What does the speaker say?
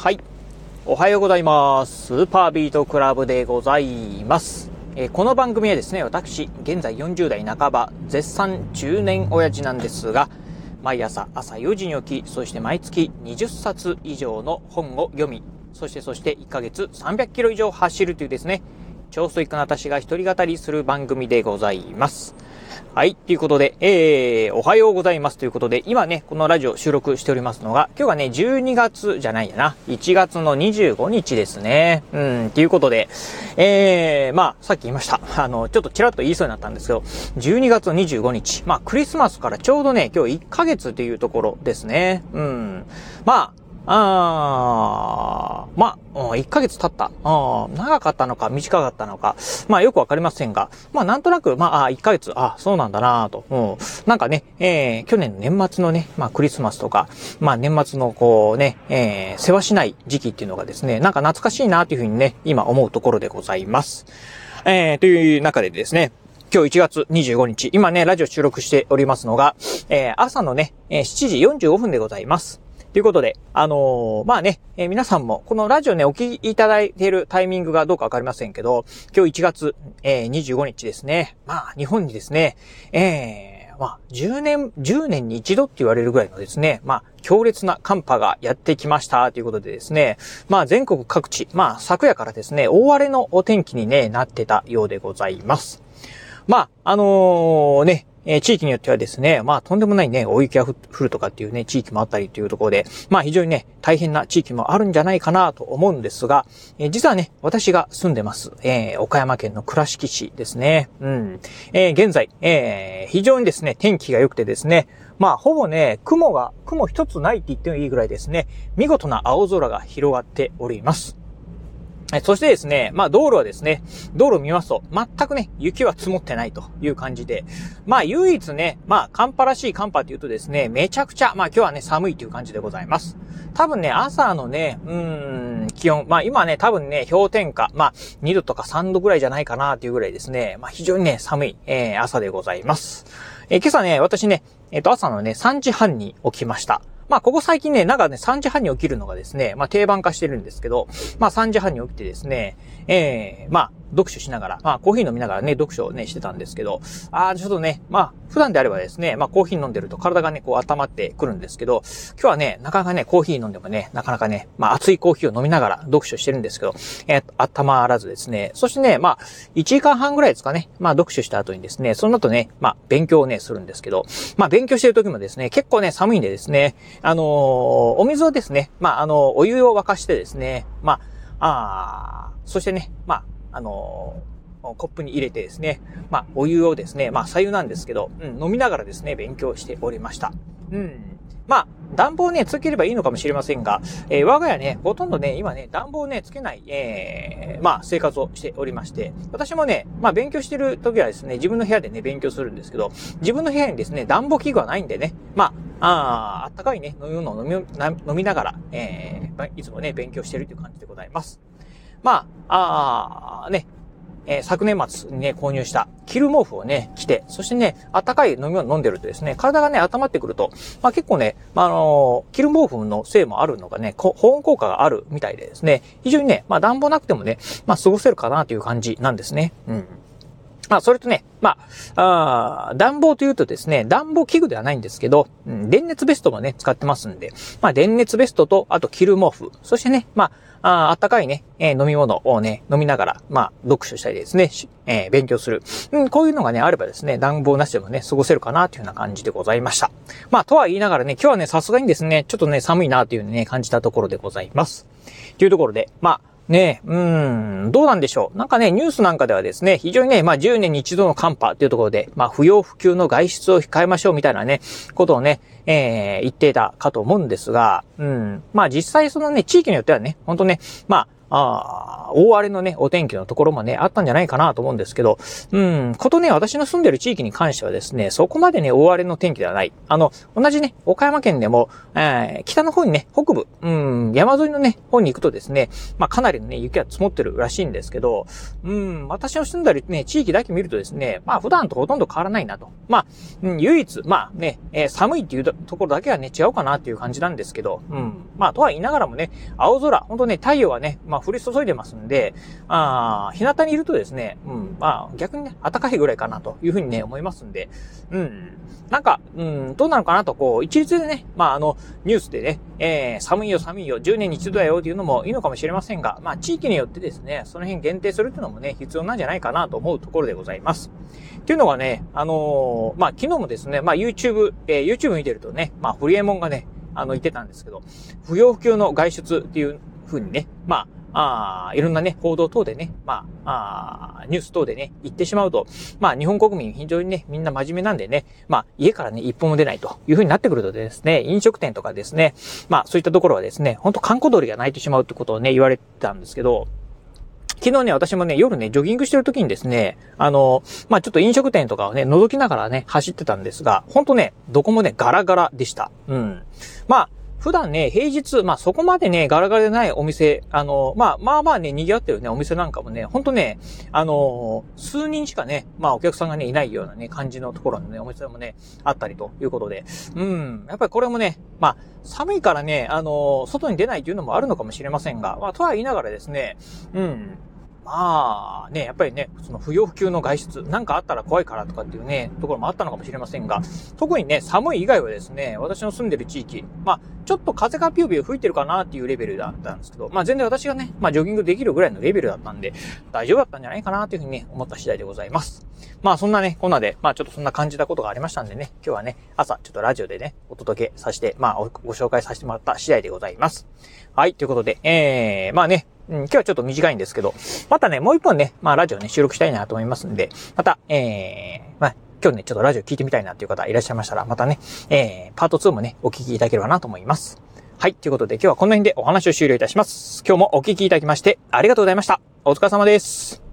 はい。おはようございます。スーパービートクラブでございます。えーこの番組はですね、私、現在40代半ば、絶賛中年親父なんですが、毎朝朝4時に起き、そして毎月20冊以上の本を読み、そしてそして1ヶ月300キロ以上走るというですね、超ストイックな私が一人語りする番組でございます。はい。ということで、えー、おはようございますということで、今ね、このラジオ収録しておりますのが、今日はね、12月じゃないやな、1月の25日ですね。うん、ということで、えー、まあ、さっき言いました。あの、ちょっとちらっと言いそうになったんですけど、12月の25日、まあ、クリスマスからちょうどね、今日1ヶ月というところですね。うん。まあ、あーまあ、1ヶ月経った。長かったのか短かったのか、まあよくわかりませんが、まあなんとなく、まあ、1ヶ月、あそうなんだなと。なんかね、えー、去年年末のね、まあクリスマスとか、まあ年末のこうね、えー、世話しない時期っていうのがですね、なんか懐かしいなというふうにね、今思うところでございます。えー、という中でですね、今日1月25日、今ね、ラジオ収録しておりますのが、えー、朝のね、7時45分でございます。ということで、あのーまあね、えー皆さんも、このラジオね、お聞きいただいているタイミングがどうかわかりませんけど、今日1月、えー25日ですね。まあ、日本にですね、えーまあ、10年、10年に一度って言われるぐらいのですね、まあ、強烈な寒波がやってきましたということでですね、まあ、全国各地、まあ、昨夜からですね、大荒れのお天気にね、なってたようでございます。まあ、あのーね、え地域によってはですね、まあ、とんでもないね、大雪が降るとかっていうね、地域もあったりというところで、まあ、非常にね、大変な地域もあるんじゃないかなと思うんですが、え実はね、私が住んでます、えー岡山県の倉敷市ですね。うん。えー現在、えー非常にですね、天気が良くてですね、まあ、ほぼね、雲が、雲一つないって言ってもいいぐらいですね、見事な青空が広がっております。そしてですね、まあ道路はですね、道路見ますと、全くね、雪は積もってないという感じで、まあ唯一ね、まあ寒波らしい寒波というとですね、めちゃくちゃ、まあ今日はね、寒いという感じでございます。多分ね、朝のね、うーん、気温、まあ今ね、多分ね、氷点下、まあ2度とか3度ぐらいじゃないかなというぐらいですね、まあ非常にね、寒い、えー朝でございます。えー今朝ね、私ね、えっ、と朝のね、3時半に起きました。まあ、ここ最近ね、なんかね、3時半に起きるのがですね、まあ、定番化してるんですけど、まあ、3時半に起きてですね、ええまあ、読書しながら、まあ、コーヒー飲みながらね、読書をね、してたんですけど、ああ、ちょっとね、まあ、普段であればですね、まあ、コーヒー飲んでると体がね、こう温まってくるんですけど、今日はね、なかなかね、コーヒー飲んでもね、なかなかね、まあ、熱いコーヒーを飲みながら読書してるんですけど、えー、温まらずですね、そしてね、まあ、1時間半ぐらいですかね、まあ、読書した後にですね、その後ね、まあ、勉強をね、するんですけど、まあ、勉強してる時もですね、結構ね、寒いんでですね、あのーお水をですね、まあ、あのお湯を沸かしてですね、まあ、あそしてね、まあ、あのーコップに入れてですね、まあ、お湯をですね、まあ、左右なんですけど、うん、飲みながらですね、勉強しておりました。うん。まあ、暖房ね、つければいいのかもしれませんが、えー我が家ね、ほとんどね、今ね、暖房ね、つけない、えーまあ、生活をしておりまして、私もね、まあ、勉強してる時はですね、自分の部屋でね、勉強するんですけど、自分の部屋にですね、暖房器具はないんでね、まあ、あーあったかいね、飲み物を飲みな飲みながら、えーいつもね、勉強してるという感じでございます。まあ、あーね、えー昨年末にね、購入した、着る毛布をね、着て、そしてね、暖かい飲み物飲んでるとですね、体がね、温まってくると、まあ結構ね、まあ、あのー着る毛布のせいもあるのがね、保温効果があるみたいでですね、非常にね、まあ暖房なくてもね、まあ過ごせるかなという感じなんですね。うん。まあ、それとね、まあ、あー暖房というとですね、暖房器具ではないんですけど、うん、電熱ベストもね、使ってますんで、まあ、電熱ベストと、あと、着る毛布、そしてね、まあ、あったかいね、えー飲み物をね、飲みながら、まあ、読書したりですね、えー勉強する。うん、こういうのがね、あればですね、暖房なしでもね、過ごせるかな、というような感じでございました。まあ、とは言いながらね、今日はね、さすがにですね、ちょっとね、寒いな、というね、感じたところでございます。というところで、まあ、ねえ、うん、どうなんでしょう。なんかね、ニュースなんかではですね、非常にね、まあ10年に一度の寒波っていうところで、まあ不要不急の外出を控えましょうみたいなね、ことをね、えー言っていたかと思うんですが、うん、まあ実際そのね、地域によってはね、ほんとね、まあ、あ大荒れのね、お天気のところもね、あったんじゃないかなと思うんですけど、うん、ことね、私の住んでる地域に関してはですね、そこまでね、大荒れの天気ではない。あの、同じね、岡山県でも、えー、北の方にね、北部、うん、山沿いのね、方に行くとですね、まあ、かなりのね、雪が積もってるらしいんですけど、うん、私の住んでるね、地域だけ見るとですね、まあ、普段とほとんど変わらないなと。まあ、うん、唯一、まあね、えー、寒いっていうところだけはね、違うかなっていう感じなんですけど、うん、まあ、とは言いながらもね、青空、ほんとね、太陽はね、まあ、降り注いでますんで、あ日向にいるとですね、うん、まあ、逆にね、暖かいぐらいかなというふうにね、思いますんで、うん、なんか、うん、どうなのかなと、こう、一律でね、まあ、あの、ニュースでね、えー、寒いよ寒いよ、10年に一度だよっていうのもいいのかもしれませんが、まあ、地域によってですね、その辺限定するっていうのもね、必要なんじゃないかなと思うところでございます。っていうのがね、あのー、まあ、昨日もですね、まあ、YouTube、えー、YouTube 見てるとね、まあ、フリエモンがね、あの、言ってたんですけど、不要不急の外出っていう風にね、まあ、ああ、いろんなね、報道等でね、まあ、あニュース等でね、言ってしまうと、まあ、日本国民非常にね、みんな真面目なんでね、まあ、家からね、一歩も出ないという風になってくるとですね、飲食店とかですね、まあ、そういったところはですね、ほんと観光鳥が泣いてしまうってことをね、言われてたんですけど、昨日ね、私もね、夜ね、ジョギングしてる時にですね、あの、まあ、ちょっと飲食店とかをね、覗きながらね、走ってたんですが、ほんとね、どこもね、ガラガラでした。うん。まあ、普段ね、平日、まあそこまでね、ガラガラでないお店、あの、まあまあまあね、賑わってるね、お店なんかもね、ほんとね、あの、数人しかね、まあお客さんがね、いないようなね、感じのところのね、お店もね、あったりということで、うん、やっぱりこれもね、まあ、寒いからね、あの、外に出ないというのもあるのかもしれませんが、まあ、とは言いながらですね、うん、まあね、やっぱりね、その不要不急の外出、なんかあったら怖いからとかっていうね、ところもあったのかもしれませんが、特にね、寒い以外はですね、私の住んでる地域、まあ、ちょっと風がピューピュー吹いてるかなっていうレベルだったんですけど、まあ全然私がね、まあジョギングできるぐらいのレベルだったんで、大丈夫だったんじゃないかなというふうにね、思った次第でございます。まあそんなね、こんなで、まあちょっとそんな感じたことがありましたんでね、今日はね、朝ちょっとラジオでね、お届けさせて、まあご紹介させてもらった次第でございます。はい、ということで、えー、まあね、うん、今日はちょっと短いんですけど、またね、もう一本ね、まあラジオね、収録したいなと思いますんで、また、えー、まあ、今日ね、ちょっとラジオ聞いてみたいなっていう方いらっしゃいましたら、またね、えー、パート2もね、お聞きいただければなと思います。はい。ということで今日はこの辺でお話を終了いたします。今日もお聞きいただきましてありがとうございました。お疲れ様です。